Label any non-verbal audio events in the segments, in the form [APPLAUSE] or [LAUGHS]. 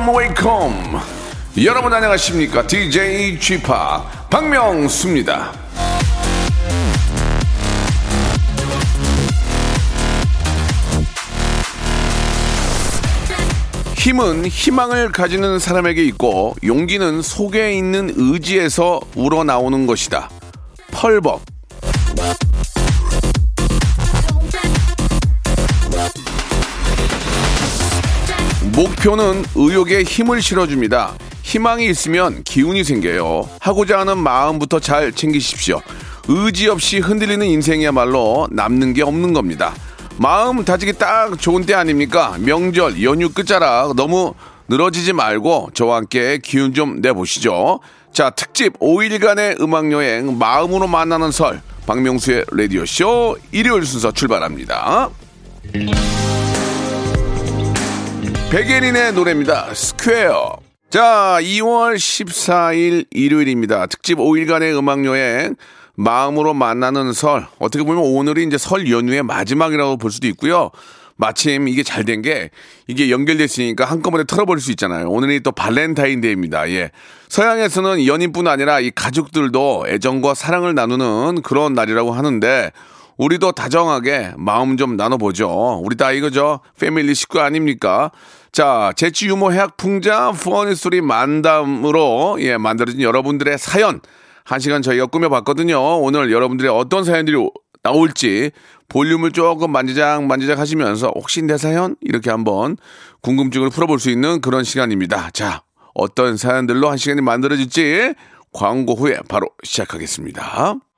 Welcome welcome 여러분 안녕하십니까? DJ P 박명수입니다. 힘은 희망을 가지는 사람에게 있고 용기는 속에 있는 의지에서 우러나오는 것이다. 펄벅 목표는 의욕에 힘을 실어줍니다. 희망이 있으면 기운이 생겨요. 하고자 하는 마음부터 잘 챙기십시오. 의지 없이 흔들리는 인생이야말로 남는 게 없는 겁니다. 마음 다지기 딱 좋은 때 아닙니까? 명절, 연휴 끝자락 너무 늘어지지 말고 저와 함께 기운 좀 내보시죠. 자, 특집 5일간의 음악여행 마음으로 만나는 설 박명수의 라디오쇼 일요일 순서 출발합니다. 백예린의 노래입니다. Square. 자, 2월 14일 일요일입니다. 특집 5일간의 음악 여행. 마음으로 만나는 설. 어떻게 보면 오늘이 이제 설 연휴의 마지막이라고 볼 수도 있고요. 마침 이게 잘 된 게 이게 연결됐으니까 한꺼번에 털어버릴 수 있잖아요. 오늘이 또 발렌타인데이입니다. 예. 서양에서는 연인뿐 아니라 이 가족들도 애정과 사랑을 나누는 그런 날이라고 하는데 우리도 다정하게 마음 좀 나눠보죠. 우리 다 이거죠. family 식구 아닙니까? 자, 재치 유머 해학 풍자 푸어니 소리 만담으로 예, 만들어진 여러분들의 사연 한 시간 저희가 꾸며봤거든요. 오늘 여러분들의 어떤 사연들이 오- 나올지 볼륨을 조금 만지작 만지작 하시면서 혹시 내 사연 이렇게 한번 궁금증을 풀어볼 수 있는 그런 시간입니다. 자, 어떤 사연들로 한 시간이 만들어질지 광고 후에 바로 시작하겠습니다.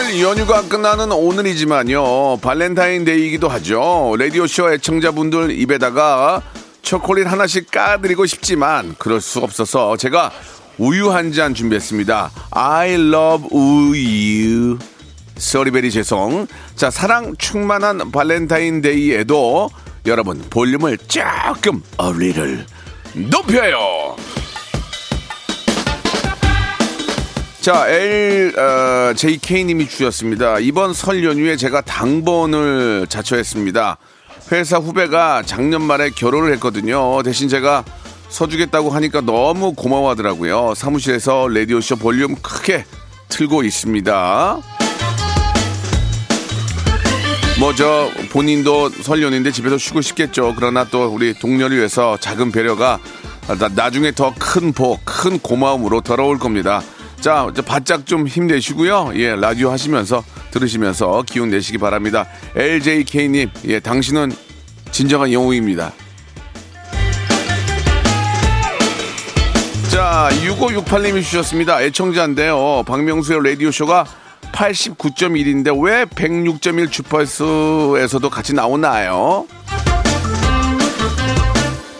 설 연휴가 끝나는 오늘이지만요. 발렌타인데이이기도 하죠. 라디오쇼 애청자분들 입에다가 초콜릿 하나씩 까드리고 싶지만 그럴 수 없어서 제가 우유 한 잔 준비했습니다. I love 우유. Sorry very 죄송. 자, 사랑 충만한 발렌타인데이에도 여러분 볼륨을 조금 어리를 높여요. 자, L, 어, JK님이 주셨습니다. 이번 설 연휴에 제가 당번을 자처했습니다. 회사 후배가 작년 말에 결혼을 했거든요. 대신 제가 서주겠다고 하니까 너무 고마워하더라고요. 사무실에서 라디오쇼 볼륨 크게 틀고 있습니다. 뭐 저 본인도 설 연휴인데 집에서 쉬고 싶겠죠. 그러나 또 우리 동료를 위해서 작은 배려가 나, 나중에 더 큰 복, 큰 고마움으로 돌아올 겁니다. 자, 저 바짝 좀 힘내시고요. 예, 라디오 하시면서 들으시면서 기운 내시기 바랍니다. LJK님, 예, 당신은 진정한 영웅입니다. 자, 6568님이 주셨습니다. 애청자인데요. 박명수의 라디오쇼가 89.1인데 왜 106.1 주파수에서도 같이 나오나요?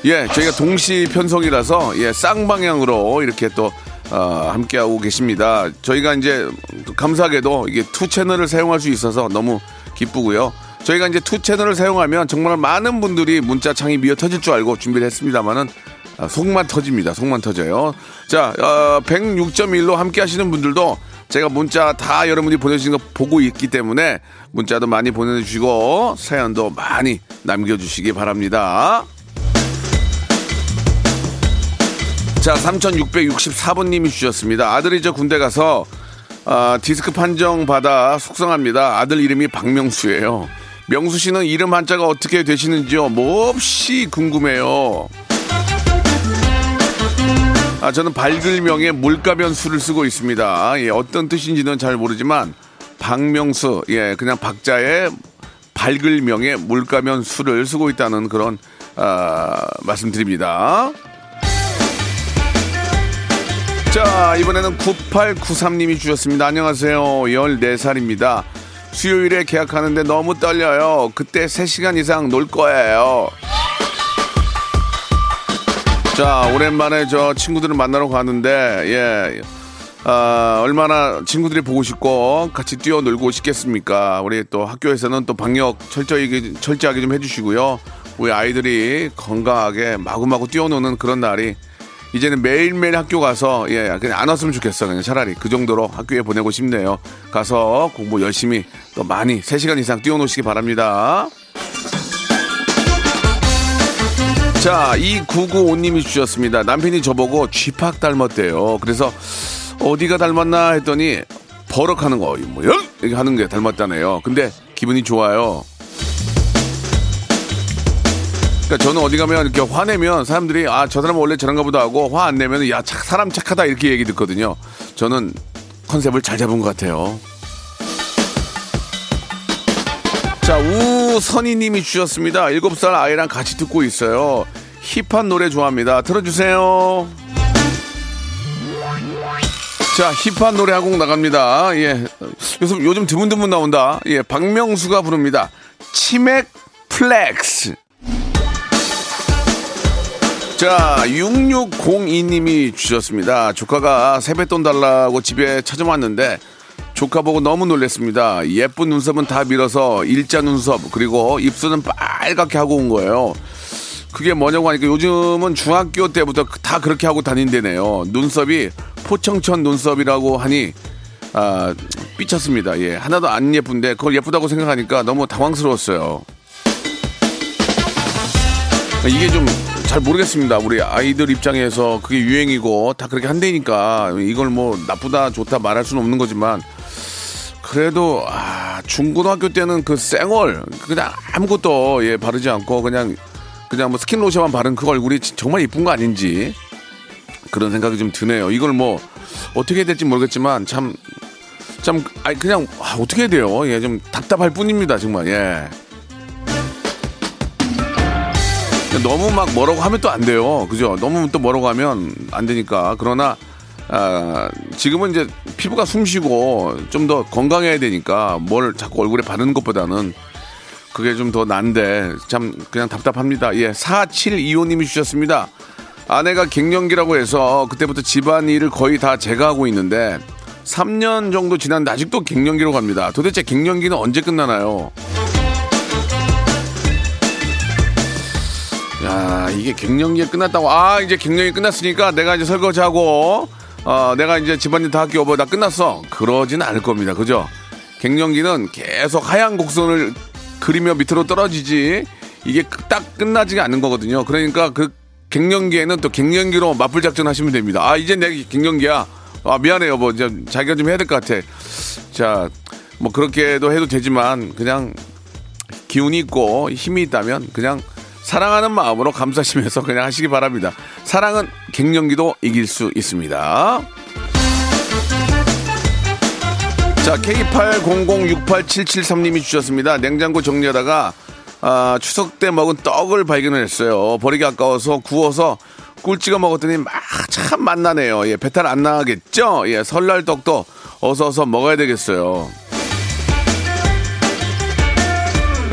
예, 저희가 동시 편성이라서 예, 쌍방향으로 이렇게 또 어, 함께하고 계십니다. 저희가 이제 감사하게도 이게 two 채널을 사용할 수 있어서 너무 기쁘고요. 저희가 이제 two 채널을 사용하면 정말 많은 분들이 문자 창이 미어 터질 줄 알고 준비를 했습니다만은 아, 속만 터집니다. 속만 터져요. 자, 어, 106.1로 함께 하시는 분들도 제가 문자 다 여러분이 보내주신 거 보고 있기 때문에 문자도 많이 보내주시고 사연도 많이 남겨주시기 바랍니다. 자, 3664번님이 주셨습니다. 아들이 저 군대 가서 아, 디스크 판정 받아 속상합니다. 아들 이름이 박명수예요. 명수 씨는 이름 한자가 어떻게 되시는지요? 몹시 궁금해요. 아, 저는 발글명에 물가변수를 쓰고 있습니다. 예, 어떤 뜻인지는 잘 모르지만 박명수, 예, 그냥 박자의 밝을 명의 물가면 술을 쓰고 있다는 그런, 아, 말씀드립니다. 자, 이번에는 9893님이 주셨습니다. 안녕하세요. 14살입니다. 수요일에 계약하는데 너무 떨려요. 그때 3시간 이상 놀 거예요. 자, 오랜만에 저 친구들을 만나러 가는데, 예. 아, 얼마나 친구들이 보고 싶고 같이 뛰어놀고 싶겠습니까? 우리 또 학교에서는 또 방역 철저히, 철저하게 좀 해주시고요. 우리 아이들이 건강하게 마구마구 뛰어노는 그런 날이 이제는 매일매일 학교 가서 예 그냥 안 왔으면 좋겠어. 그냥 차라리 그 정도로 학교에 보내고 싶네요. 가서 공부 열심히 또 많이 3시간 이상 뛰어노시기 바랍니다. 자 2995님이 주셨습니다. 남편이 저보고 쥐팍 닮았대요. 그래서 어디가 닮았나 했더니 버럭하는 거 뭐야 이렇게 하는 게 닮았다네요. 근데 기분이 좋아요 그러니까 저는 어디 가면 이렇게 화내면 사람들이 아 저 사람 은 원래 저런가 보다 하고 화 안 내면 야 착- 사람 착하다 이렇게 얘기 듣거든요. 저는 컨셉을 잘 잡은 것 같아요. 자 우선희님이 주셨습니다. 7살 아이랑 같이 듣고 있어요. 힙한 노래 좋아합니다. 들어주세요. 자, 힙한 노래 한 곡 나갑니다. 예. 요즘, 요즘 드문드문 나온다. 예, 박명수가 부릅니다. 치맥 flex. 자, 6602님이 주셨습니다. 조카가 세뱃돈 달라고 집에 찾아왔는데 조카 보고 너무 놀랐습니다. 예쁜 눈썹은 다 밀어서 일자 눈썹 그리고 입술은 빨갛게 하고 온 거예요. 그게 뭐냐고 하니까 요즘은 중학교 때부터 다 그렇게 하고 다닌대네요. 눈썹이 포청천 눈썹이라고 하니 아, 삐쳤습니다. 예. 하나도 안 예쁜데 그걸 예쁘다고 생각하니까 너무 당황스러웠어요. 이게 좀 잘 모르겠습니다. 우리 아이들 입장에서 그게 유행이고 다 그렇게 한다니까 이걸 뭐 나쁘다 좋다 말할 수는 없는 거지만 그래도 아, 중고등학교 때는 그 쌩얼 그냥 아무것도 예 바르지 않고 그냥 그냥 뭐 스킨 로션만 바른 그 얼굴이 지- 정말 이쁜 거 아닌지 그런 생각이 좀 드네요. 이걸 뭐 어떻게 해야 될지 모르겠지만 참 참 아니 그냥 아, 어떻게 해야 돼요? 예, 좀 답답할 뿐입니다, 정말. 예. 너무 막 뭐라고 하면 또 안 돼요. 그죠? 너무 또 뭐라고 하면 안 되니까. 그러나, 아, 지금은 이제 피부가 숨 쉬고 좀 더 건강해야 되니까 뭘 자꾸 얼굴에 바르는 것보다는 그게 좀 더 난데 참 그냥 답답합니다. 예. 4725님이 주셨습니다. 아내가 갱년기라고 해서 그때부터 집안일을 거의 다 제가 하고 있는데 3년 정도 지났는데 아직도 갱년기로 갑니다. 도대체 갱년기는 언제 끝나나요? 야, 이게 갱년기가 끝났다고. 아, 이제 갱년기 끝났으니까 내가 이제 설거지하고, 어, 내가 이제 집안일 다 여보, 나 끝났어. 그러진 않을 겁니다. 그죠? 갱년기는 계속 하얀 곡선을 그리며 밑으로 떨어지지, 이게 그- 딱 끝나지가 않는 거거든요. 그러니까 그 갱년기에는 또 갱년기로 맞불 작전 하시면 됩니다. 아, 이제 내가 갱년기야. 아, 미안해, 여보. 이제 자기가 좀 해야 될 것 같아. 자, 뭐 그렇게도 해도 되지만, 그냥 기운이 있고 힘이 있다면 그냥 사랑하는 마음으로 감사시면서 그냥 하시기 바랍니다. 사랑은 갱년기도 이길 수 있습니다. 자, K80068773님이 주셨습니다. 냉장고 정리하다가 아, 추석 때 먹은 떡을 발견을 했어요. 버리기 아까워서 구워서 꿀 찍어 먹었더니 막 참 맛나네요. 예, 배탈 안 나겠죠? 예, 설날 떡도 어서 어서 먹어야 되겠어요.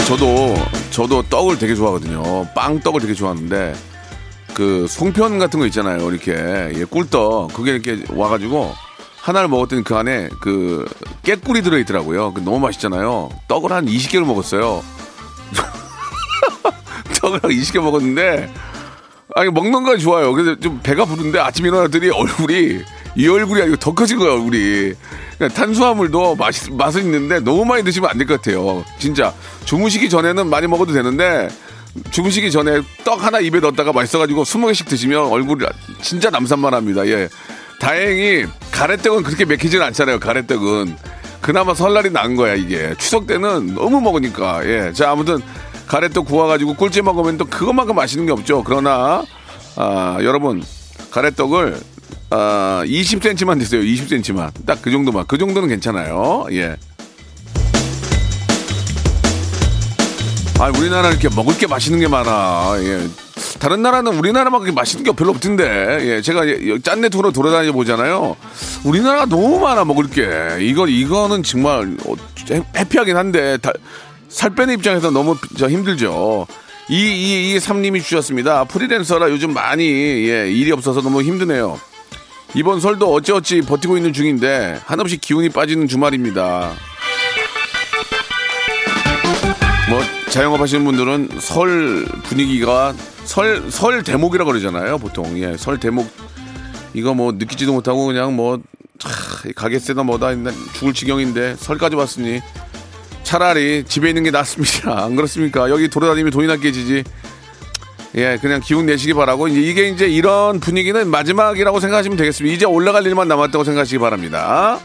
저도 저도 떡을 되게 좋아하거든요. 빵떡을 되게 좋아하는데 그 송편 같은 거 있잖아요. 이렇게 예, 꿀떡 그게 이렇게 와가지고 하나를 먹었더니 그 안에 그 깨꿀이 들어있더라고요. 그 너무 맛있잖아요. 떡을 한 20개를 먹었어요. [LAUGHS] 떡을 한 20개 먹었는데 아니 먹는 건 좋아요. 그래서 좀 배가 부른데 아침 일어나더니 얼굴이 이 얼굴이 아니고 더 커진 거야 얼굴이. 탄수화물도 맛 맛은 있는데 너무 많이 드시면 안 될 것 같아요. 진짜 주무시기 전에는 많이 먹어도 되는데 주무시기 전에 떡 하나 입에 넣었다가 맛있어가지고 20개씩 드시면 얼굴이 진짜 남산만합니다. 예. 다행히 가래떡은 그렇게 맥히지는 않잖아요. 가래떡은 그나마 설날이 난 거야 이게 추석 때는 너무 먹으니까 예. 자 아무튼 가래떡 구워가지고 꿀찜 먹으면 또 그것만큼 맛있는 게 없죠. 그러나 아, 여러분 가래떡을 아, 20cm만 됐어요. 20cm만. 딱 그 정도만. 그 정도는 괜찮아요. 예. 아, 우리나라 이렇게 먹을 게 맛있는 게 많아. 예. 다른 나라는 우리나라만큼 맛있는 게 별로 없던데. 예, 제가 짠내 투로 돌아다녀 보잖아요. 우리나라 너무 많아 먹을 게. 이거 이거는 정말 어, 해피하긴 한데 다, 살 빼는 입장에서 너무 저 힘들죠. 이이이 삼님이 주셨습니다. 프리랜서라 요즘 많이 예, 일이 없어서 너무 힘드네요. 이번 설도 어찌어찌 버티고 있는 중인데 한없이 기운이 빠지는 주말입니다. 뭐 자영업 하시는 분들은 설 분위기가 설 설 대목이라 그러잖아요 보통. 예설 대목. 이거 뭐 느끼지도 못하고 그냥 뭐 차, 가게세나 뭐다 난 죽을 지경인데 설까지 왔으니 차라리 집에 있는 게 낫습니다. [LAUGHS] 안 그렇습니까? 여기 돌아다니면 돈이나 깨지지 예 그냥 기운 내시기 바라고 이제 이게 이제 이런 분위기는 마지막이라고 생각하시면 되겠습니다 이제 올라갈 일만 남았다고 생각하시기 바랍니다.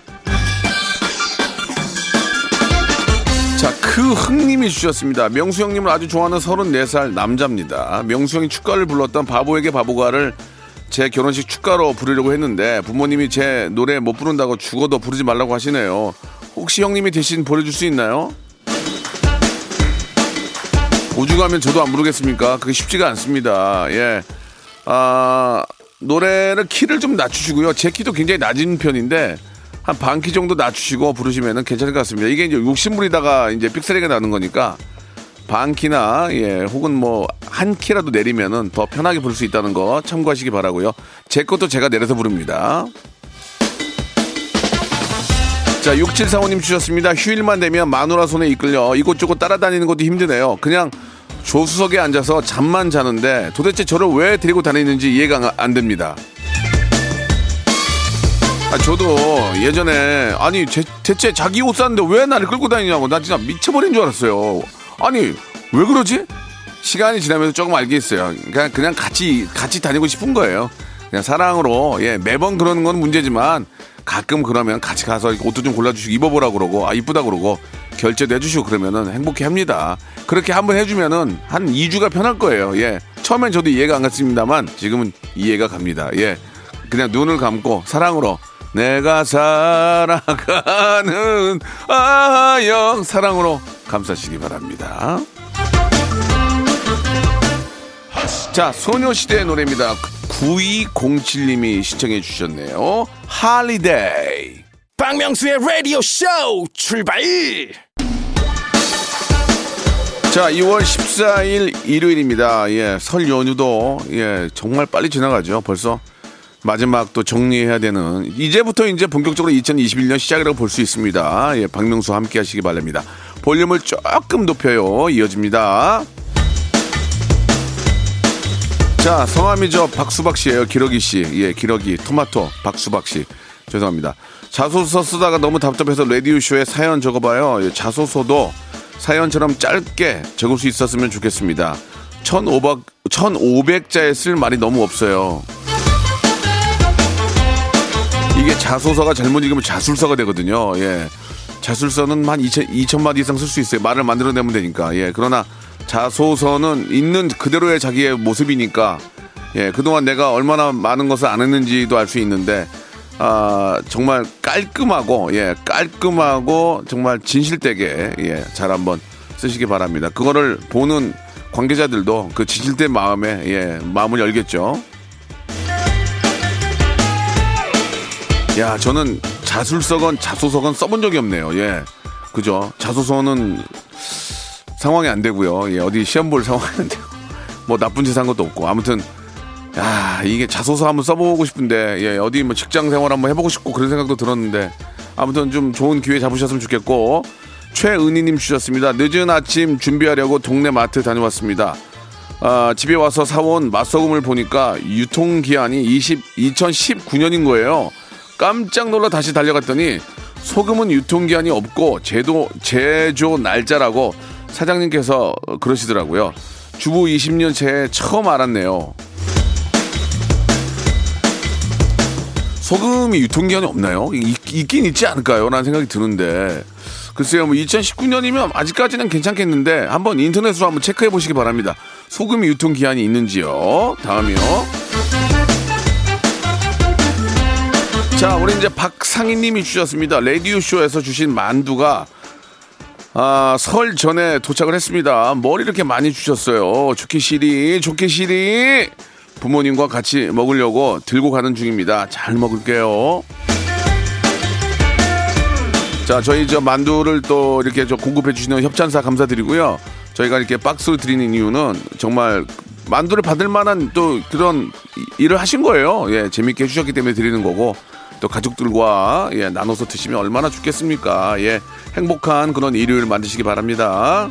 자, 그 흥님이 주셨습니다. 명수 형님을 아주 좋아하는 34살 남자입니다. 명수 형이 축가를 불렀던 바보에게 바보가를 제 결혼식 축가로 부르려고 했는데 부모님이 제 노래 못 부른다고 죽어도 부르지 말라고 하시네요. 혹시 형님이 대신 보내줄 수 있나요? 오죽하면 저도 안 부르겠습니까? 그게 쉽지가 않습니다. 예. 아, 노래를 키를 좀 낮추시고요. 제 키도 굉장히 낮은 편인데 한 반 키 정도 낮추시고 부르시면은 괜찮을 것 같습니다. 이게 이제 욕심부리다가 이제 삑사리가 나는 거니까 반 키나 예 혹은 뭐 한 키라도 내리면은 더 편하게 부를 수 있다는 거 참고하시기 바라고요. 제 것도 제가 내려서 부릅니다. 자, 6745님 주셨습니다. 휴일만 되면 마누라 손에 이끌려 이곳저곳 따라다니는 것도 힘드네요. 그냥 조수석에 앉아서 잠만 자는데 도대체 저를 왜 데리고 다니는지 이해가 안- 안 됩니다. 아, 저도 예전에 아니 제- 대체 자기 옷 샀는데 왜 나를 끌고 다니냐고 나 진짜 미쳐버린 줄 알았어요. 아니 왜 그러지? 시간이 지나면서 조금 알겠어요. 그냥 그냥 같이 같이 다니고 싶은 거예요. 그냥 사랑으로 예 매번 그러는 건 문제지만 가끔 그러면 같이 가서 옷도 좀 골라주시고 입어보라 그러고 아 이쁘다 그러고 결제도 해주시고 그러면은 행복해 합니다. 그렇게 한번 해주면은 한 2주가 편할 거예요. 예 처음엔 저도 이해가 안 갔습니다만 지금은 이해가 갑니다. 예 그냥 눈을 감고 사랑으로 내가 살아가는 아영 사랑으로 감싸시기 바랍니다. 자, 소녀시대의 노래입니다. 9207님이 신청해 주셨네요. Holiday. 박명수의 라디오 쇼 출발 자, 2월 14일 일요일입니다. 예, 설 연휴도 예, 정말 빨리 지나가죠. 벌써 마지막 또 정리해야 되는 이제부터 이제 본격적으로 2021년 시작이라고 볼 수 있습니다. 예, 박명수와 함께 하시기 바랍니다. 볼륨을 조금 높여요. 이어집니다. 자, 성함이 저 박수박 씨예요. 기러기 씨. 예, 기러기 토마토 박수박 씨. 죄송합니다. 자소서 쓰다가 너무 답답해서 라디오 쇼에 사연 적어봐요. 예, 자소서도 사연처럼 짧게 적을 수 있었으면 좋겠습니다. 1,500 1,500자에 쓸 말이 너무 없어요. 이게 자소서가 잘못 읽으면 자술서가 되거든요. 예. 자술서는 한 2천, 2천 마디 이상 쓸 수 있어요. 말을 만들어내면 되니까. 예. 그러나 자소서는 있는 그대로의 자기의 모습이니까 예. 그동안 내가 얼마나 많은 것을 안 했는지도 알 수 있는데 아, 정말 깔끔하고 예. 깔끔하고 정말 진실되게 예. 잘 한번 쓰시기 바랍니다. 그거를 보는 관계자들도 그 진실된 마음에 예. 마음을 열겠죠. 야, 저는 자술서건 자소서건 써본 적이 없네요. 예. 그죠? 자소서는 상황이 안 되고요. 예, 어디 시험 볼 상황이 안 되고. 뭐 나쁜 짓 한 것도 없고. 아무튼, 야, 이게 자소서 한번 써보고 싶은데, 예, 어디 뭐 직장 생활 한번 해보고 싶고 그런 생각도 들었는데, 아무튼 좀 좋은 기회 잡으셨으면 좋겠고, 최은희님 주셨습니다. 늦은 아침 준비하려고 동네 마트 다녀왔습니다. 아, 집에 와서 사온 맛소금을 보니까 유통기한이 20, 2019년인 거예요. 깜짝 놀라 다시 달려갔더니 소금은 유통기한이 없고 제도, 제조 날짜라고 사장님께서 그러시더라고요. 주부 20년 차에 처음 알았네요. 소금이 유통기한이 없나요? 있, 있긴 있지 않을까요? 라는 생각이 드는데. 글쎄요, 뭐 2019년이면 아직까지는 괜찮겠는데 한번 인터넷으로 한번 체크해 보시기 바랍니다. 소금이 유통기한이 있는지요. 다음이요. 자, 우리 이제 박상희 님이 주셨습니다. 라디오쇼에서 주신 만두가 아, 설 전에 도착을 했습니다. 뭘 이렇게 많이 주셨어요. 좋게시리, 좋게시리. 부모님과 같이 먹으려고 들고 가는 중입니다. 잘 먹을게요. 자, 저희 저 만두를 또 이렇게 저 공급해 주시는 협찬사 감사드리고요. 저희가 이렇게 박스로 드리는 이유는 정말 만두를 받을 만한 또 그런 이- 일을 하신 거예요. 예, 재밌게 해주셨기 때문에 드리는 거고 또 가족들과 예, 나눠서 드시면 얼마나 좋겠습니까? 예, 행복한 그런 일요일 만드시기 바랍니다.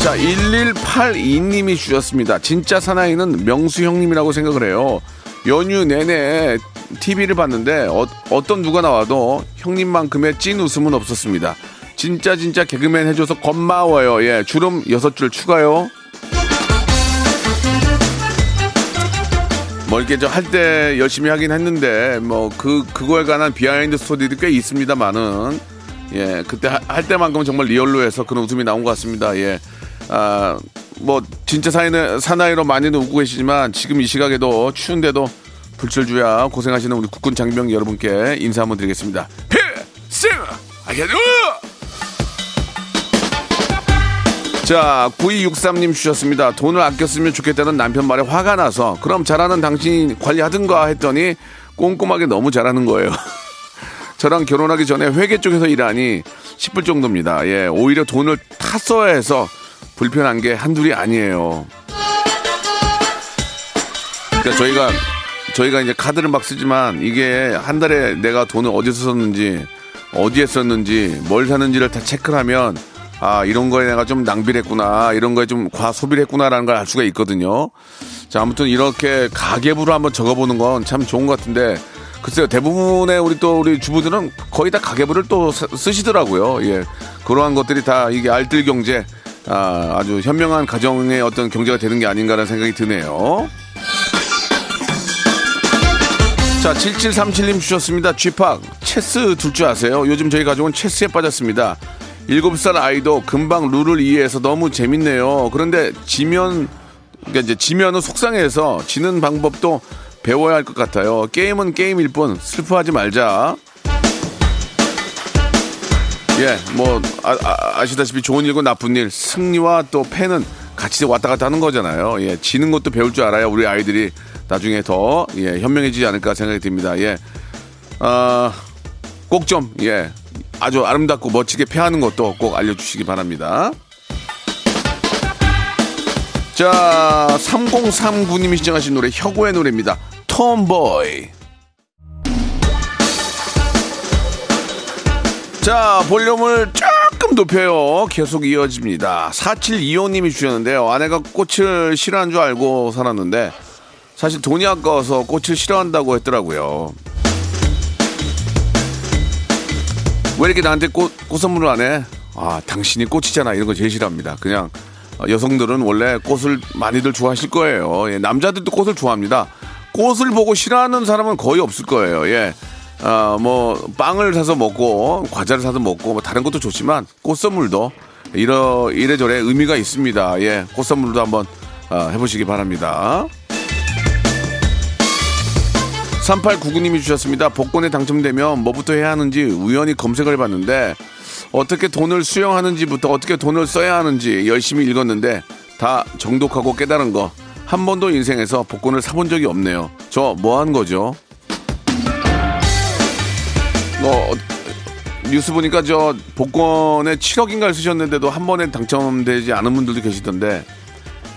자, 1182님이 주셨습니다. 진짜 사나이는 명수 형님이라고 생각을 해요. 연휴 내내 TV를 봤는데 어, 어떤 누가 나와도 형님만큼의 찐 웃음은 없었습니다. 진짜 진짜 개그맨 해줘서 고마워요. 예, 주름 여섯 줄 추가요. 뭐 이렇게 저 할 때 열심히 하긴 했는데 뭐 그 그거에 관한 비하인드 스토리도 꽤 있습니다만은 예 그때 하- 할 때만큼은 정말 리얼로 해서 그런 웃음이 나온 것 같습니다. 예. 아, 뭐, 진짜 사나이, 사나이로 많이는 웃고 계시지만 지금 이 시각에도 추운데도 불철주야 고생하시는 우리 국군 장병 여러분께 인사 한번 드리겠습니다. 필승! 아게도! 자, 9263님 주셨습니다. 돈을 아꼈으면 좋겠다는 남편 말에 화가 나서 그럼 잘하는 당신이 관리하든가 했더니 꼼꼼하게 너무 잘하는 거예요. [LAUGHS] 저랑 결혼하기 전에 회계 쪽에서 일하니 싶을 정도입니다. 예, 오히려 돈을 탔어야 해서 불편한 게 한둘이 아니에요. 그러니까 저희가 저희가 이제 카드를 막 쓰지만 이게 한 달에 내가 돈을 어디서 썼는지 어디에 썼는지 뭘 사는지를 다 체크를 하면 아 이런 거에 내가 좀 낭비를 했구나 이런 거에 좀 과소비를 했구나라는 걸 알 수가 있거든요. 자 아무튼 이렇게 가계부로 한번 적어보는 건 참 좋은 것 같은데 글쎄요 대부분의 우리 또 우리 주부들은 거의 다 가계부를 또 쓰- 쓰시더라고요. 예 그러한 것들이 다 이게 알뜰 경제 아, 아주 현명한 가정의 어떤 경제가 되는 게 아닌가라는 생각이 드네요. 자, 7737님 주셨습니다. 쥐팍, 체스 둘 줄 아세요? 요즘 저희 가족은 체스에 빠졌습니다. 7살 아이도 금방 룰을 이해해서 너무 재밌네요. 그런데 지면, 그러니까 이제 지면은 속상해서 지는 방법도 배워야 할 것 같아요. 게임은 게임일 뿐 슬퍼하지 말자. 예, 뭐 아, 시다시피 좋은 일과 나쁜 일, 승리와 또 패는 같이 왔다 갔다 하는 거잖아요. 예, 지는 것도 배울 줄 알아야 우리 아이들이 나중에 더 예, 현명해지지 않을까 생각이 듭니다. 예, 아, 꼭좀 예, 아주 아름답고 멋지게 패하는 것도 꼭 알려주시기 바랍니다. 자, 3039님이 시청하신 노래 혁오의 노래입니다. 톰보이. 자, 볼륨을 조금 높여요. 계속 이어집니다. 4725님이 주셨는데요. 아내가 꽃을 싫어하는 줄 알고 살았는데, 사실 돈이 아까워서 꽃을 싫어한다고 했더라고요. 왜 이렇게 나한테 꽃, 꽃 선물을 안 해? 아, 당신이 꽃이잖아. 이런 거 제일 싫어합니다. 그냥 어, 여성들은 원래 꽃을 많이들 좋아하실 거예요. 예, 남자들도 꽃을 좋아합니다. 꽃을 보고 싫어하는 사람은 거의 없을 거예요. 예. 아, 뭐, 빵을 사서 먹고, 과자를 사서 먹고, 뭐, 다른 것도 좋지만, 꽃 선물도, 이러, 이래저래 의미가 있습니다. 예. 꽃 선물도 한번, 아, 해보시기 바랍니다. 3899님이 주셨습니다. 복권에 당첨되면 뭐부터 해야 하는지 우연히 검색을 해봤는데 어떻게 돈을 수령하는지부터 어떻게 돈을 써야 하는지 열심히 읽었는데 다 정독하고 깨달은 거 한 번도 인생에서 복권을 사본 적이 없네요. 저 뭐 한 거죠? 뭐 어, 뉴스 보니까 저 복권에 7억인가를 쓰셨는데도 한 번에 당첨되지 않은 분들도 계시던데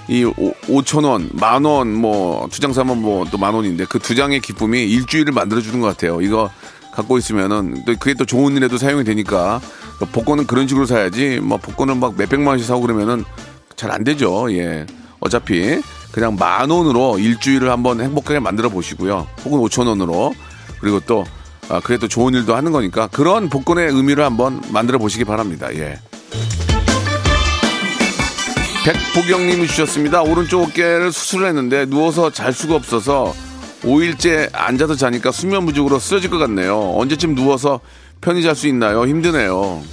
이 5천 원, 만 원, 뭐 두 장 사면 뭐 또 만 원인데 그 두 장의 기쁨이 일주일을 만들어 주는 것 같아요. 이거 갖고 있으면은 또 그게 또 좋은 일에도 사용이 되니까 복권은 그런 식으로 사야지 뭐 복권을 막 몇백만 원씩 사고 그러면은 잘 안 되죠. 예. 어차피 그냥 만 원으로 일주일을 한번 행복하게 만들어 보시고요. 혹은 5천 원으로 그리고 또 아, 그게 또 좋은 일도 하는 거니까 그런 복권의 의미를 한번 만들어 보시기 바랍니다. 예. 백보경님이 주셨습니다. 오른쪽 어깨를 수술을 했는데 누워서 잘 수가 없어서 5일째 앉아서 자니까 수면 부족으로 쓰러질 것 같네요. 언제쯤 누워서 편히 잘 수 있나요? 힘드네요.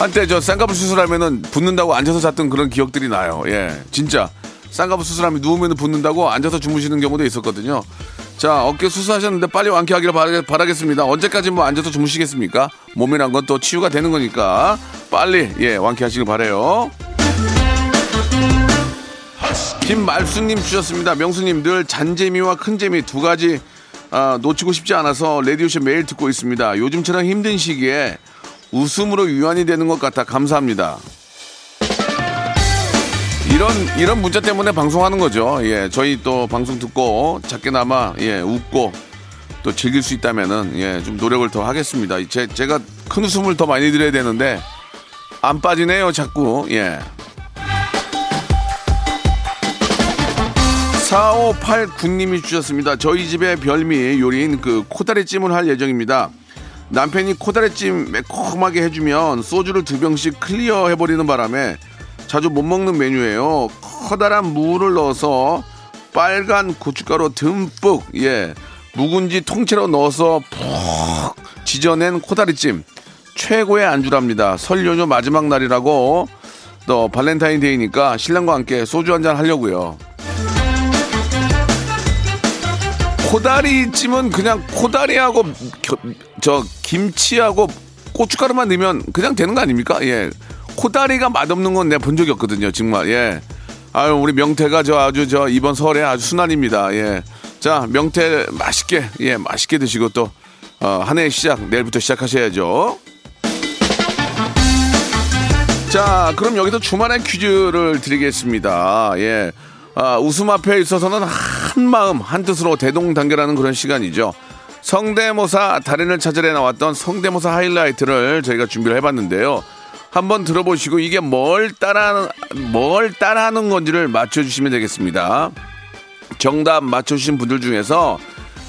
한때 저 쌍꺼풀 수술하면은 붓는다고 앉아서 잤던 그런 기억들이 나요. 예, 진짜 쌍꺼풀 수술하면 누우면 붓는다고 앉아서 주무시는 경우도 있었거든요. 자, 어깨 수술하셨는데 빨리 완쾌하기를 바라, 바라겠습니다. 언제까지 뭐 앉아서 주무시겠습니까? 몸이란 건 또 치유가 되는 거니까 빨리 예 완쾌하시길 바래요. 김말수님 주셨습니다. 명수님 늘 잔재미와 큰재미 두 가지 아, 놓치고 싶지 않아서 레디오쇼 매일 듣고 있습니다. 요즘처럼 힘든 시기에 웃음으로 유한이 되는 것 같아 감사합니다. 이런 이런 문자 때문에 방송하는 거죠. 예, 저희 또 방송 듣고 작게나마 예 웃고 또 즐길 수 있다면은 예 좀 노력을 더 하겠습니다. 제 제가 큰 웃음을 더 많이 드려야 되는데 안 빠지네요 자꾸 예. 4589님이 주셨습니다. 저희 집의 별미 요리인 그 코다리찜을 할 예정입니다. 남편이 코다리찜 매콤하게 해주면 소주를 두 병씩 클리어 해버리는 바람에 자주 못 먹는 메뉴예요. 커다란 무를 넣어서 빨간 고춧가루 듬뿍 예 묵은지 통째로 넣어서 푹 지져낸 코다리찜 최고의 안주랍니다. 설 연휴 마지막 날이라고 또 발렌타인데이니까 신랑과 함께 소주 한잔 하려고요. 코다리찜은 그냥 코다리하고 겨- 저 김치하고 고춧가루만 넣으면 그냥 되는 거 아닙니까? 예. 코다리가 맛없는 건 내가 본 적이 없거든요. 정말. 예. 아유, 우리 명태가 저 아주 저 이번 설에 아주 순환입니다. 예. 자, 명태 맛있게, 예, 맛있게 드시고 또, 어, 한 해의 시작, 내일부터 시작하셔야죠. 자, 그럼 여기서 주말의 퀴즈를 드리겠습니다. 예. 아, 웃음 앞에 있어서는 한 마음, 한 뜻으로 대동단결하는 그런 시간이죠. 성대모사 달인을 찾으러 나왔던 성대모사 하이라이트를 저희가 준비를 해봤는데요. 한번 들어보시고 이게 뭘 따라, 뭘 따라하는 건지를 맞춰주시면 되겠습니다. 정답 맞춰주신 분들 중에서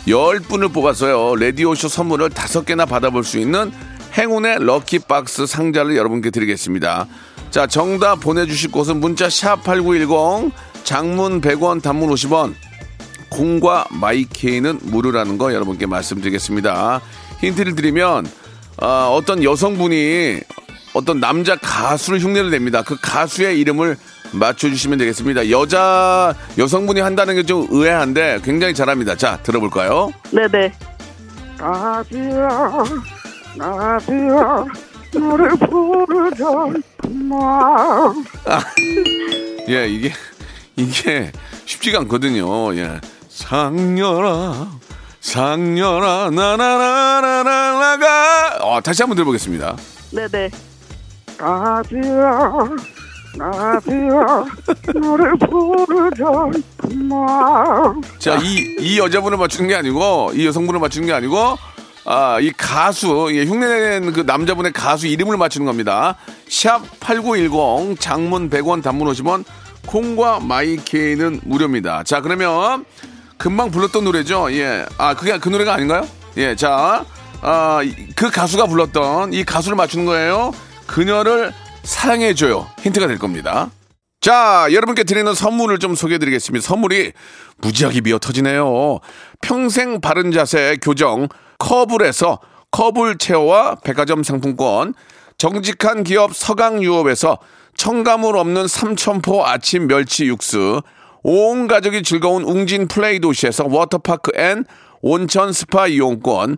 10분을 뽑아서요. 라디오쇼 선물을 5개나 받아볼 수 있는 행운의 럭키박스 상자를 여러분께 드리겠습니다. 자, 정답 보내주실 곳은 문자 샵8910 장문 100원 단문 50원 공과 마이케이는 무료라는 거 여러분께 말씀드리겠습니다. 힌트를 드리면 어, 어떤 여성분이 어떤 남자 가수를 흉내를 냅니다. 그 가수의 이름을 맞춰주시면 되겠습니다. 여자 여성분이 한다는 게 좀 의아한데 굉장히 잘합니다. 자 들어볼까요? 네네. 나비야, 나비야, 너를 부르던 마음. [LAUGHS] 예 이게 이게 쉽지가 않거든요. 예 상녀라 상녀라 나나나나나가 어, 다시 한번 들어보겠습니다. 네네. 나비야, 나비야, 너를 부르던 마음. 자, 이, 이 여자분을 맞추는 게 아니고, 이 여성분을 맞추는 게 아니고, 아, 이 가수, 예, 흉내낸 그 남자분의 가수 이름을 맞추는 겁니다. 샵 8910, 장문 100원, 단문 50원, 콩과 마이케이는 무료입니다. 자, 그러면, 금방 불렀던 노래죠? 예. 아, 그게 그 노래가 아닌가요? 예, 자, 아, 이- 그 가수가 불렀던 이 가수를 맞추는 거예요. 그녀를 사랑해줘요. 힌트가 될 겁니다. 자, 여러분께 드리는 선물을 좀 소개해 드리겠습니다. 선물이 무지하게 미어 터지네요. 평생 바른 자세 교정 커블에서 커블 체어와 백화점 상품권, 정직한 기업 서강유업에서 첨가물 없는 삼천포 아침 멸치 육수, 온 가족이 즐거운 웅진 플레이 도시에서 워터파크 and 온천 스파 이용권,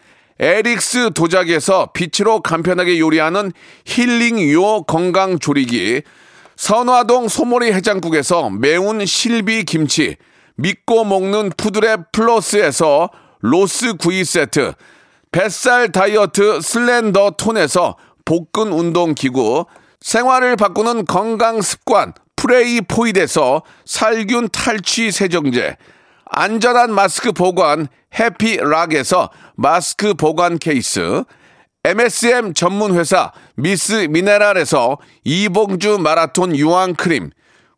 에릭스 도자기에서 빛으로 간편하게 요리하는 힐링요 건강조리기, 선화동 소머리 해장국에서 매운 실비 김치, 믿고 먹는 푸드랩 플러스에서 로스 구이 세트, 뱃살 다이어트 슬렌더 톤에서 복근 운동 기구, 생활을 바꾸는 건강 습관 프레이 포이드에서 살균 탈취 세정제, 안전한 마스크 보관 해피락에서 마스크 보관 케이스, MSM 전문 회사 미스 미네랄에서 이봉주 마라톤 유황 크림,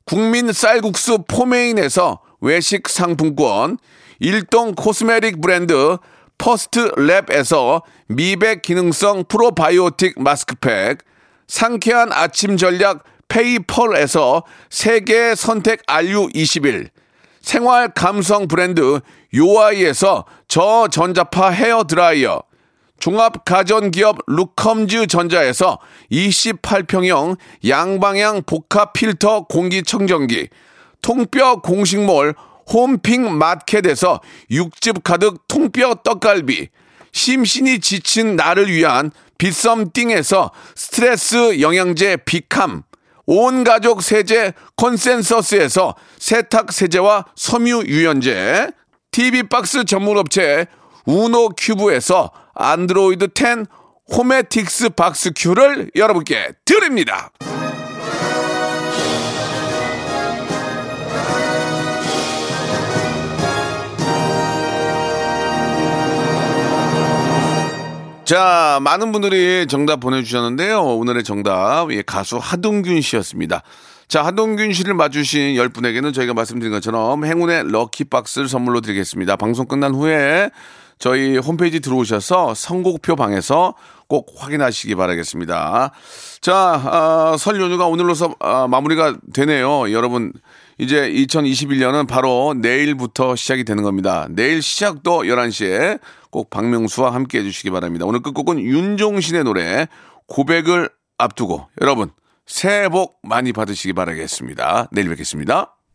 국민 쌀국수 포메인에서 외식 상품권, 일동 코스메틱 브랜드 퍼스트 랩에서 미백 기능성 프로바이오틱 마스크팩, 상쾌한 아침 전략 페이펄에서 세계 선택 RU21, 생활 감성 브랜드 요아이에서 저전자파 헤어 드라이어, 종합 가전기업 루컴즈 전자에서 28평형 양방향 복합 필터 공기청정기, 통뼈 공식몰 홈핑 마켓에서 육즙 가득 통뼈 떡갈비, 심신이 지친 나를 위한 비썸띵에서 스트레스 영양제 비캄, 온 가족 세제 컨센서스에서 세탁 세제와 섬유 유연제, TV 박스 전문 업체 우노 큐브에서 안드로이드 10 호메틱스 박스 큐를 여러분께 드립니다. 자, 많은 분들이 정답 보내주셨는데요. 오늘의 정답, 예, 가수 하동균 씨였습니다. 자, 하동균 씨를 맞추신 10분에게는 저희가 말씀드린 것처럼 행운의 럭키박스를 선물로 드리겠습니다. 방송 끝난 후에 저희 홈페이지 들어오셔서 선곡표 방에서 꼭 확인하시기 바라겠습니다. 자, 아, 설 연휴가 오늘로서 아, 마무리가 되네요. 여러분, 이제 2021년은 바로 내일부터 시작이 되는 겁니다. 내일 시작도 11시에 꼭 박명수와 함께 해주시기 바랍니다. 오늘 끝곡은 윤종신의 노래 고백을 앞두고 여러분 새해 복 많이 받으시기 바라겠습니다. 내일 뵙겠습니다.